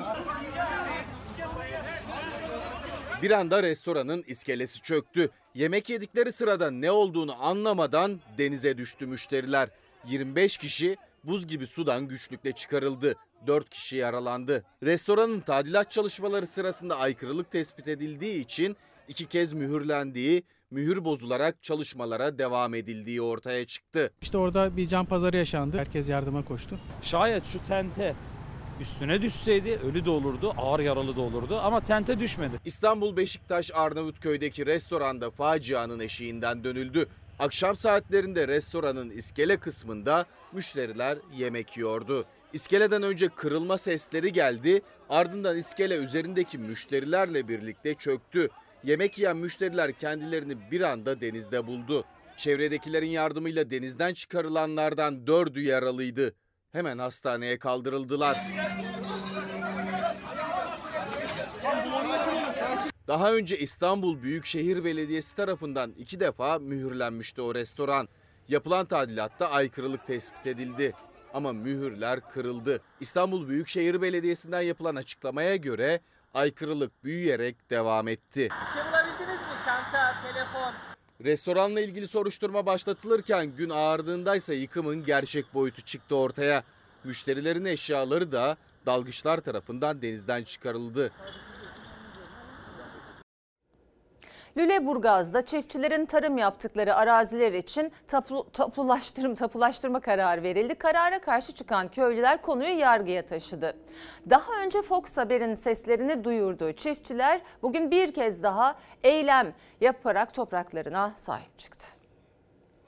Bir anda restoranın iskelesi çöktü. Yemek yedikleri sırada ne olduğunu anlamadan denize düştü müşteriler. 25 kişi buz gibi sudan güçlükle çıkarıldı. 4 kişi yaralandı. Restoranın tadilat çalışmaları sırasında aykırılık tespit edildiği için iki kez mühürlendiği, mühür bozularak çalışmalara devam edildiği ortaya çıktı. İşte orada bir can pazarı yaşandı. Herkes yardıma koştu. Şayet şu tente üstüne düşseydi ölü de olurdu, ağır yaralı da olurdu ama tente düşmedi. İstanbul Beşiktaş Arnavutköy'deki restoranda facianın eşiğinden dönüldü. Akşam saatlerinde restoranın iskele kısmında müşteriler yemek yiyordu. İskeleden önce kırılma sesleri geldi, ardından iskele üzerindeki müşterilerle birlikte çöktü. Yemek yiyen müşteriler kendilerini bir anda denizde buldu. Çevredekilerin yardımıyla denizden çıkarılanlardan dördü yaralıydı. Hemen hastaneye kaldırıldılar. Daha önce İstanbul Büyükşehir Belediyesi tarafından iki defa mühürlenmişti o restoran. Yapılan tadilatta aykırılık tespit edildi. Ama mühürler kırıldı. İstanbul Büyükşehir Belediyesi'nden yapılan açıklamaya göre aykırılık büyüyerek devam etti. Bir şey bulabildiniz mi? Çanta, telefon. Restoranla ilgili soruşturma başlatılırken gün ağardığındaysa yıkımın gerçek boyutu çıktı ortaya. Müşterilerin eşyaları da dalgıçlar tarafından denizden çıkarıldı. Lüleburgaz'da çiftçilerin tarım yaptıkları araziler için tapu, tapulaştırma, tapulaştırma kararı verildi. Karara karşı çıkan köylüler konuyu yargıya taşıdı. Daha önce Fox Haber'in seslerini duyurduğu çiftçiler bugün bir kez daha eylem yaparak topraklarına sahip çıktı.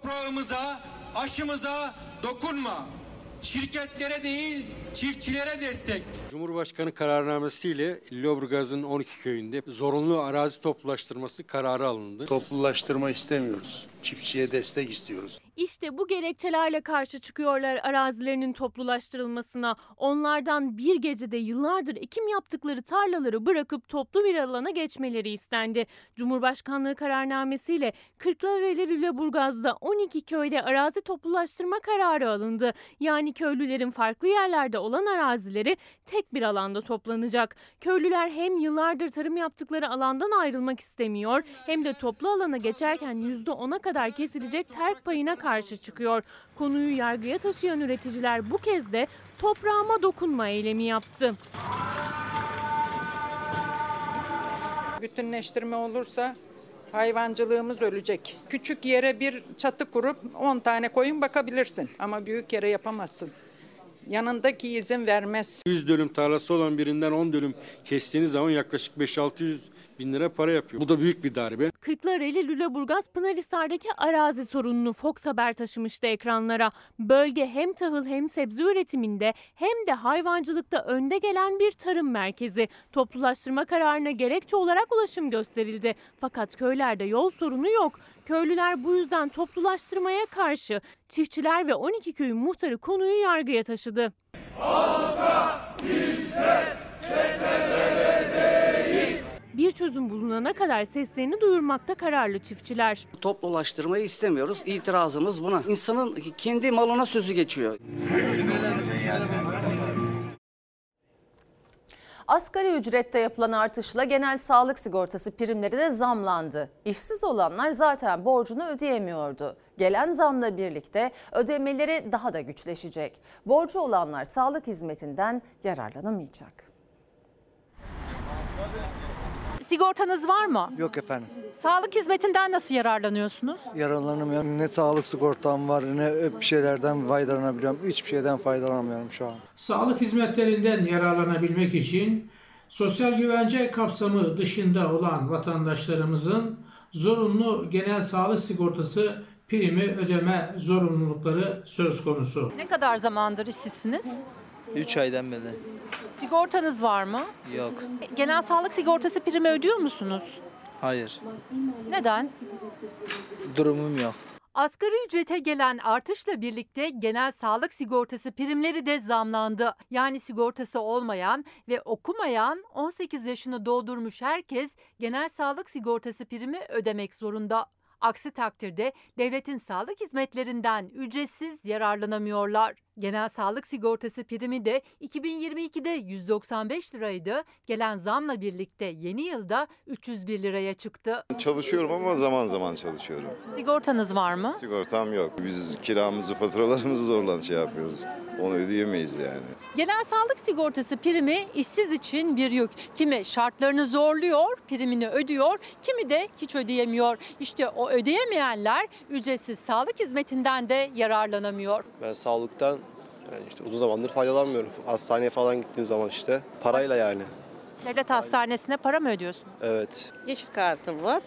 Toprağımıza, aşımıza dokunma. Şirketlere değil, çiftçilere destek. Cumhurbaşkanı kararnamesiyle Lüleburgaz'ın 12 köyünde zorunlu arazi toplulaştırması kararı alındı. Toplulaştırma istemiyoruz. Çiftçiye destek istiyoruz. İşte bu gerekçelerle karşı çıkıyorlar arazilerinin toplulaştırılmasına. Onlardan bir gecede yıllardır ekim yaptıkları tarlaları bırakıp toplu bir alana geçmeleri istendi. Cumhurbaşkanlığı kararnamesiyle Kırklareli Lüleburgaz'da 12 köyde arazi toplulaştırma kararı alındı. Yani köylülerin farklı yerlerde olan arazileri tek bir alanda toplanacak. Köylüler hem yıllardır tarım yaptıkları alandan ayrılmak istemiyor hem de toplu alana geçerken %10'a kadar kesilecek terk payına karşı çıkıyor. Konuyu yargıya taşıyan üreticiler bu kez de toprağıma dokunma eylemi yaptı. Bütünleştirme olursa Hayvancılığımız ölecek. Küçük yere bir çatı kurup 10 tane koyun bakabilirsin ama büyük yere yapamazsın. Yanındaki izin vermez. 100 dönüm tarlası olan birinden 10 dönüm kestiğiniz zaman yaklaşık 5-600 bin lira para yapıyor. Bu da büyük bir darbe. Kırklareli Lüleburgaz Pınarhisar'daki arazi sorununu Fox Haber taşımıştı ekranlara. Bölge hem tahıl hem sebze üretiminde hem de hayvancılıkta önde gelen bir tarım merkezi. Toplulaştırma kararına gerekçe olarak ulaşım gösterildi. Fakat köylerde yol sorunu yok. Köylüler bu yüzden toplulaştırmaya karşı. Çiftçiler ve 12 köyün muhtarı konuyu yargıya taşıdı. Bir çözüm bulunana kadar seslerini duyurmakta kararlı çiftçiler. Toplulaştırmayı istemiyoruz. İtirazımız buna. İnsanın kendi malına sözü geçiyor. Asgari ücrette yapılan artışla genel sağlık sigortası primleri de zamlandı. İşsiz olanlar zaten borcunu ödeyemiyordu. Gelen zamla birlikte ödemeleri daha da güçleşecek. Borcu olanlar sağlık hizmetinden yararlanamayacak. Sigortanız var mı? Yok efendim. Sağlık hizmetinden nasıl yararlanıyorsunuz? Yararlanamıyorum. Ne sağlık sigortam var ne bir şeylerden faydalanabiliyorum. Hiçbir şeyden faydalanamıyorum şu an. Sağlık hizmetlerinden yararlanabilmek için sosyal güvence kapsamı dışında olan vatandaşlarımızın zorunlu genel sağlık sigortası primi ödeme zorunlulukları söz konusu. Ne kadar zamandır işsizsiniz? 3 aydan beri. Sigortanız var mı? Yok. Genel sağlık sigortası primi ödüyor musunuz? Hayır. Neden? Durumum yok. Asgari ücrete gelen artışla birlikte genel sağlık sigortası primleri de zamlandı. Yani sigortası olmayan ve okumayan 18 yaşını doldurmuş herkes genel sağlık sigortası primi ödemek zorunda. Aksi takdirde devletin sağlık hizmetlerinden ücretsiz yararlanamıyorlar. Genel sağlık sigortası primi de 2022'de 195 liraydı. Gelen zamla birlikte yeni yılda 301 liraya çıktı. Çalışıyorum ama zaman zaman çalışıyorum. Sigortanız var mı? Sigortam yok. Biz kiramızı, faturalarımızı zorla şey yapıyoruz. Onu ödeyemeyiz yani. Genel sağlık sigortası primi işsiz için bir yük. Kimi şartlarını zorluyor, primini ödüyor, kimi de hiç ödeyemiyor. İşte o ödeyemeyenler ücretsiz sağlık hizmetinden de yararlanamıyor. Ben sağlıktan yani işte uzun zamandır faydalanmıyorum. Hastaneye falan gittiğim zaman işte parayla yani. Devlet hastanesine para mı ödüyorsun? Evet. Yeşil kartım var.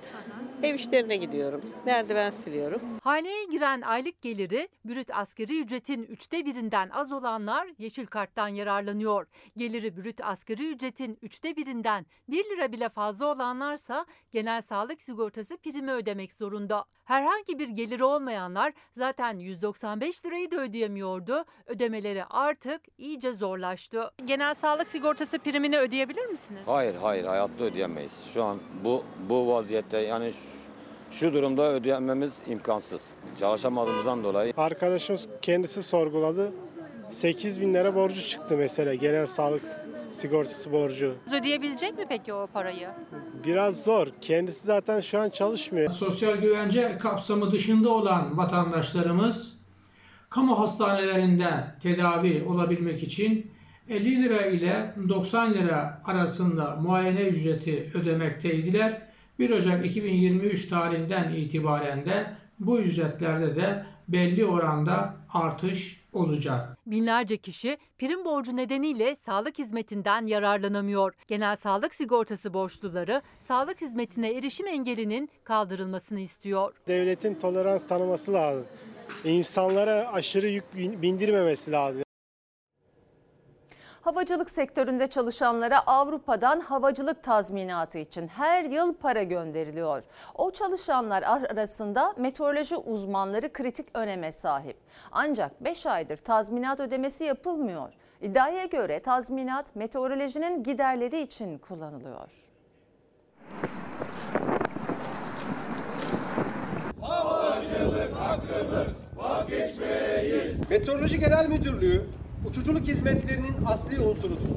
Ev işlerine gidiyorum. Merdiven siliyorum. Haneye giren aylık geliri brüt asgari ücretin üçte birinden az olanlar yeşil karttan yararlanıyor. Geliri brüt asgari ücretin üçte birinden 1 lira bile fazla olanlarsa genel sağlık sigortası primi ödemek zorunda. Herhangi bir geliri olmayanlar zaten 195 lirayı da ödeyemiyordu. Ödemeleri artık iyice zorlaştı. Genel sağlık sigortası primini ödeyebilir misiniz? Hayır hayır hayatta ödeyemeyiz. Şu an bu bu vaziyette yani şu, durumda ödeyememiz imkansız. Çalışamadığımızdan dolayı. Arkadaşımız kendisi sorguladı. 8 bin lira borcu çıktı mesela genel sağlık sigortası borcu. Ödeyebilecek mi peki o parayı? Biraz zor. Kendisi zaten şu an çalışmıyor. Sosyal güvence kapsamı dışında olan vatandaşlarımız kamu hastanelerinde tedavi olabilmek için 50 lira ile 90 lira arasında muayene ücreti ödemekteydiler. 1 Ocak 2023 tarihinden itibaren de bu ücretlerde de belli oranda artış olacak. Binlerce kişi prim borcu nedeniyle sağlık hizmetinden yararlanamıyor. Genel sağlık sigortası borçluları sağlık hizmetine erişim engelinin kaldırılmasını istiyor. Devletin tolerans tanıması lazım. İnsanlara aşırı yük bin- bindirmemesi lazım. Havacılık sektöründe çalışanlara Avrupa'dan havacılık tazminatı için her yıl para gönderiliyor. O çalışanlar arasında meteoroloji uzmanları kritik öneme sahip. Ancak 5 aydır tazminat ödemesi yapılmıyor. İddiaya göre tazminat meteorolojinin giderleri için kullanılıyor. Havacılık hakkımız vazgeçmeyiz. Meteoroloji Genel Müdürlüğü uçuculuk hizmetlerinin asli unsurudur.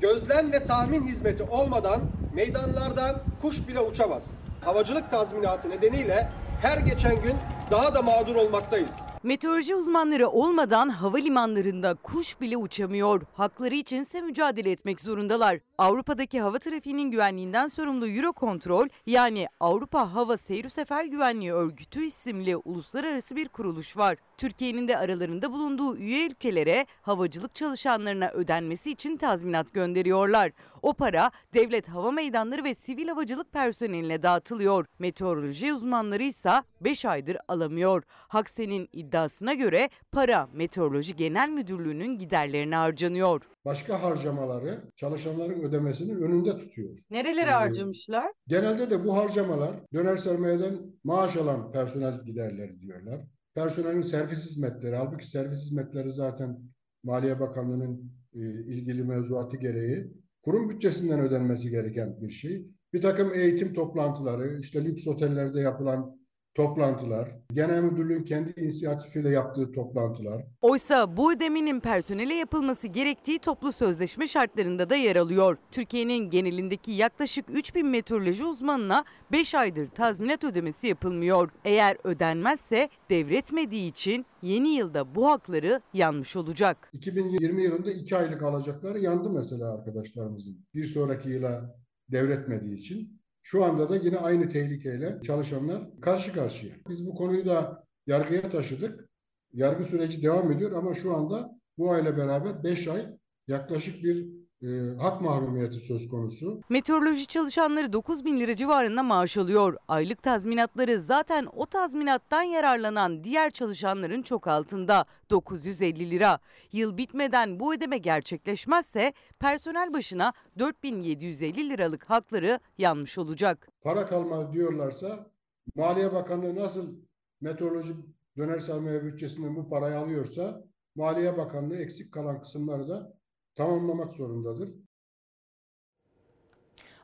Gözlem ve tahmin hizmeti olmadan meydanlardan kuş bile uçamaz. Havacılık tazminatı nedeniyle her geçen gün daha da mağdur olmaktayız. Meteoroloji uzmanları olmadan havalimanlarında kuş bile uçamıyor. Hakları içinse mücadele etmek zorundalar. Avrupa'daki hava trafiğinin güvenliğinden sorumlu Eurocontrol yani Avrupa Hava Seyir Sefer Güvenliği Örgütü isimli uluslararası bir kuruluş var. Türkiye'nin de aralarında bulunduğu üye ülkelere havacılık çalışanlarına ödenmesi için tazminat gönderiyorlar. O para devlet hava meydanları ve sivil havacılık personeline dağıtılıyor. Meteoroloji uzmanları ise 5 aydır alamıyor. Haksen'in iddiasına göre para Meteoroloji Genel Müdürlüğü'nün giderlerine harcanıyor. Başka harcamaları çalışanların ödemesinin önünde tutuyor. Nerelere Ee, harcamışlar? Genelde de bu harcamalar döner sermayeden maaş alan personel giderleri diyorlar. Personelin servis hizmetleri, halbuki servis hizmetleri zaten Maliye Bakanlığı'nın e, ilgili mevzuatı gereği kurum bütçesinden ödenmesi gereken bir şey. Bir takım eğitim toplantıları, işte lüks otellerde yapılan toplantılar, genel müdürlüğün kendi inisiyatifiyle yaptığı toplantılar, Oysa bu ödemenin personele yapılması gerektiği toplu sözleşme şartlarında da yer alıyor. Türkiye'nin genelindeki yaklaşık 3000 meteoroloji uzmanına 5 aydır tazminat ödemesi yapılmıyor. Eğer ödenmezse devretmediği için yeni yılda bu hakları yanmış olacak. 2020 yılında 2 aylık alacakları yandı mesela arkadaşlarımızın. Bir sonraki yıla devretmediği için. Şu anda da yine aynı tehlikeyle çalışanlar karşı karşıya. Biz bu konuyu da yargıya taşıdık. Yargı süreci devam ediyor ama şu anda bu ayla beraber 5 ay yaklaşık bir e, hak mahrumiyeti söz konusu. Meteoroloji çalışanları 9 bin lira civarında maaş alıyor. Aylık tazminatları zaten o tazminattan yararlanan diğer çalışanların çok altında 950 lira. Yıl bitmeden bu ödeme gerçekleşmezse personel başına 4750 liralık hakları yanmış olacak. Para kalmadı diyorlarsa Maliye Bakanlığı nasıl meteoroloji döner sermaye bütçesinden bu parayı alıyorsa Maliye Bakanlığı eksik kalan kısımları da tamamlamak zorundadır.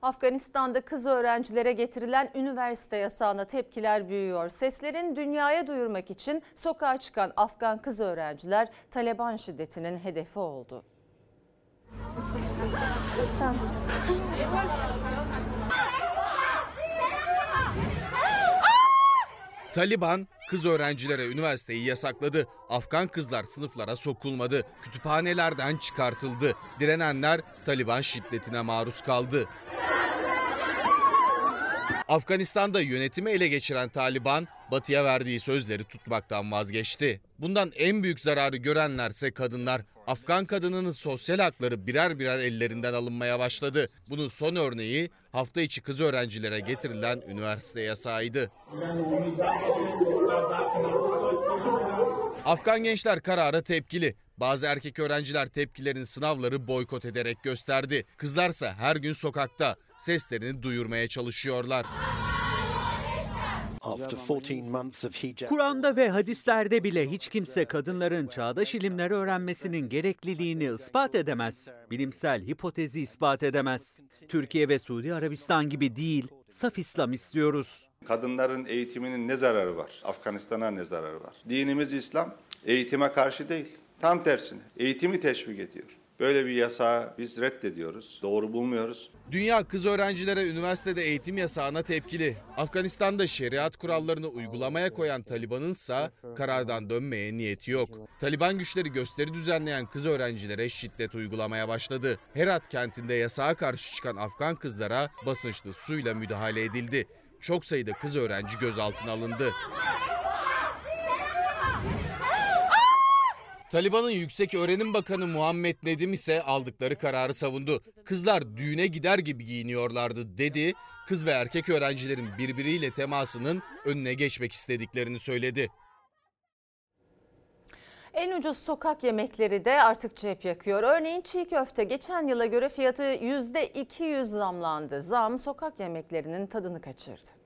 Afganistan'da kız öğrencilere getirilen üniversite yasağına tepkiler büyüyor. Seslerin dünyaya duyurmak için sokağa çıkan Afgan kız öğrenciler Taliban şiddetinin hedefi oldu. Taliban kız öğrencilere üniversiteyi yasakladı. Afgan kızlar sınıflara sokulmadı. Kütüphanelerden çıkartıldı. Direnenler Taliban şiddetine maruz kaldı. Afganistan'da yönetimi ele geçiren Taliban, Batı'ya verdiği sözleri tutmaktan vazgeçti. Bundan en büyük zararı görenlerse kadınlar. Afgan kadınının sosyal hakları birer birer ellerinden alınmaya başladı. Bunun son örneği hafta içi kız öğrencilere getirilen üniversite yasağıydı. Afgan gençler karara tepkili. Bazı erkek öğrenciler tepkilerin sınavları boykot ederek gösterdi. Kızlarsa her gün sokakta seslerini duyurmaya çalışıyorlar. Kur'an'da ve hadislerde bile hiç kimse kadınların çağdaş ilimleri öğrenmesinin gerekliliğini ispat edemez. Bilimsel hipotezi ispat edemez. Türkiye ve Suudi Arabistan gibi değil, saf İslam istiyoruz. Kadınların eğitiminin ne zararı var? Afganistan'a ne zararı var? Dinimiz İslam eğitime karşı değil. Tam tersine eğitimi teşvik ediyor. Böyle bir yasağı biz reddediyoruz. Doğru bulmuyoruz. Dünya kız öğrencilere üniversitede eğitim yasağına tepkili. Afganistan'da şeriat kurallarını uygulamaya koyan Taliban'ın ise karardan dönmeye niyeti yok. Taliban güçleri gösteri düzenleyen kız öğrencilere şiddet uygulamaya başladı. Herat kentinde yasağa karşı çıkan Afgan kızlara basınçlı suyla müdahale edildi. Çok sayıda kız öğrenci gözaltına alındı. Taliban'ın Yüksek Öğrenim Bakanı Muhammed Nedim ise aldıkları kararı savundu. Kızlar düğüne gider gibi giyiniyorlardı dedi. Kız ve erkek öğrencilerin birbiriyle temasının önüne geçmek istediklerini söyledi. En ucuz sokak yemekleri de artık cep yakıyor. Örneğin çiğ köfte geçen yıla göre fiyatı %200 zamlandı. Zam sokak yemeklerinin tadını kaçırdı.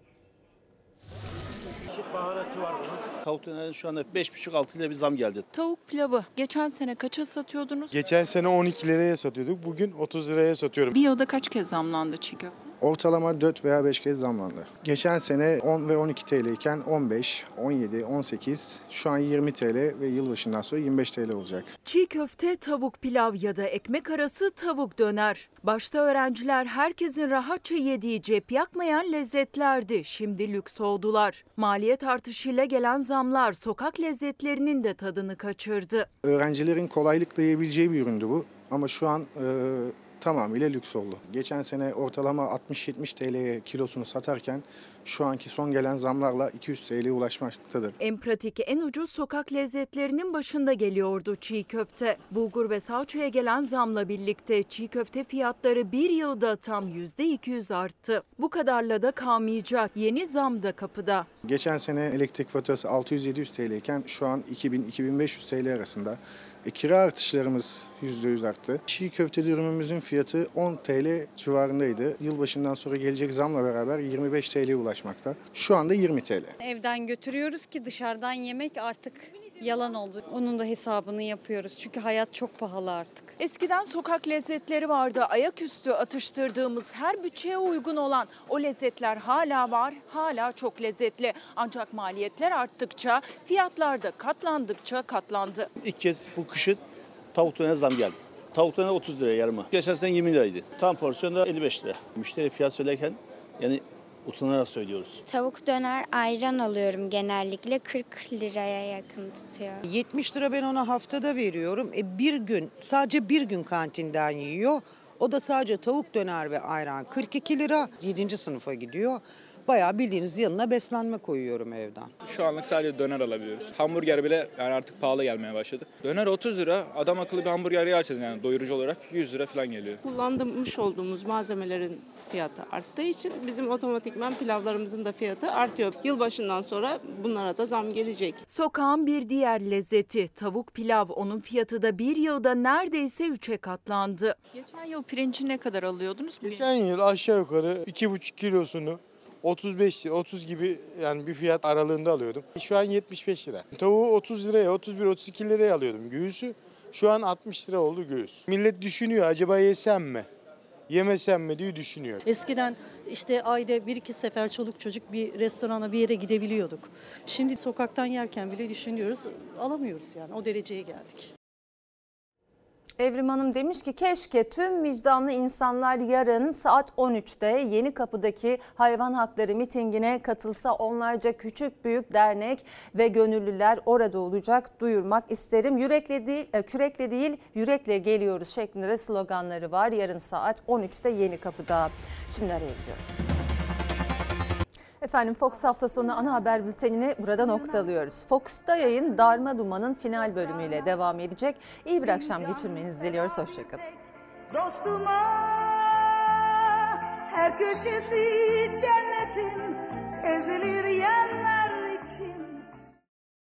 baharatı var bunun. Tavuk dönerine şu anda 5,5-6 lira bir zam geldi. Tavuk pilavı geçen sene kaça satıyordunuz? Geçen sene 12 liraya satıyorduk. Bugün 30 liraya satıyorum. Bir yılda kaç kez zamlandı çiğ köfte? Ortalama 4 veya 5 kez zamlandı. Geçen sene 10 ve 12 TL iken 15, 17, 18, şu an 20 TL ve yılbaşından sonra 25 TL olacak. Çiğ köfte, tavuk pilav ya da ekmek arası tavuk döner. Başta öğrenciler herkesin rahatça yediği cep yakmayan lezzetlerdi. Şimdi lüks oldular. Maliyet artışıyla gelen zamlar sokak lezzetlerinin de tadını kaçırdı. Öğrencilerin kolaylıkla yiyebileceği bir üründü bu ama şu an e, tamamıyla lüks oldu. Geçen sene ortalama 60-70 TL'ye kilosunu satarken şu anki son gelen zamlarla 200 TL'ye ulaşmaktadır. En pratik, en ucuz sokak lezzetlerinin başında geliyordu çiğ köfte. Bulgur ve salçaya gelen zamla birlikte çiğ köfte fiyatları bir yılda tam %200 arttı. Bu kadarla da kalmayacak. Yeni zam da kapıda. Geçen sene elektrik faturası 600-700 TL iken şu an 2000-2500 TL arasında. E, kira artışlarımız %100 arttı. Çiğ köfte dürümümüzün fiyatı 10 TL civarındaydı. Yılbaşından sonra gelecek zamla beraber 25 TL'ye ulaşmakta. Şu anda 20 TL. Evden götürüyoruz ki dışarıdan yemek artık yalan oldu. Onun da hesabını yapıyoruz. Çünkü hayat çok pahalı artık. Eskiden sokak lezzetleri vardı. Ayaküstü atıştırdığımız her bütçeye uygun olan o lezzetler hala var. Hala çok lezzetli. Ancak maliyetler arttıkça, fiyatlar da katlandıkça katlandı. İlk kez bu kışın tavuk döner zam geldi. Tavuk döner 30 liraya yarımı. Geçen sene 20 liraydı. Tam porsiyon da 55 lira. Müşteri fiyat söylerken yani utanarak söylüyoruz. Tavuk döner ayran alıyorum genellikle 40 liraya yakın tutuyor. 70 lira ben ona haftada veriyorum. E bir gün sadece bir gün kantinden yiyor. O da sadece tavuk döner ve ayran 42 lira. 7. sınıfa gidiyor. Bayağı bildiğiniz yanına beslenme koyuyorum evden. Şu anlık sadece döner alabiliyoruz. Hamburger bile yani artık pahalı gelmeye başladı. Döner 30 lira. Adam akıllı bir hamburger yerseniz yani doyurucu olarak 100 lira falan geliyor. Kullandırmış olduğumuz malzemelerin fiyatı arttığı için bizim otomatikman pilavlarımızın da fiyatı artıyor. Yılbaşından sonra bunlara da zam gelecek. Sokağın bir diğer lezzeti tavuk pilav. Onun fiyatı da bir yılda neredeyse üçe katlandı. Geçen yıl pirinci ne kadar alıyordunuz? Geçen yıl aşağı yukarı 2,5 kilosunu 35 lira, 30 gibi yani bir fiyat aralığında alıyordum. Şu an 75 lira. Tavuğu 30 liraya, 31-32 liraya alıyordum göğüsü. Şu an 60 lira oldu göğüs. Millet düşünüyor acaba yesem mi? Yemesem mi diye düşünüyor. Eskiden işte ayda bir iki sefer çoluk çocuk bir restorana bir yere gidebiliyorduk. Şimdi sokaktan yerken bile düşünüyoruz alamıyoruz yani o dereceye geldik. Evrim Hanım demiş ki keşke tüm vicdanlı insanlar yarın saat 13'te Yeni Kapı'daki hayvan hakları mitingine katılsa onlarca küçük büyük dernek ve gönüllüler orada olacak duyurmak isterim. Yürekle değil, e, kürekle değil yürekle geliyoruz şeklinde de sloganları var. Yarın saat 13'te Yeni Kapı'da. Şimdi araya gidiyoruz. Efendim Fox hafta sonu ana haber bültenini burada noktalıyoruz. Fox'ta yayın Darma Duman'ın final bölümüyle devam edecek. İyi bir akşam geçirmenizi diliyoruz. Hoşçakalın. Dostuma her köşesi cennetin ezilir yerler için.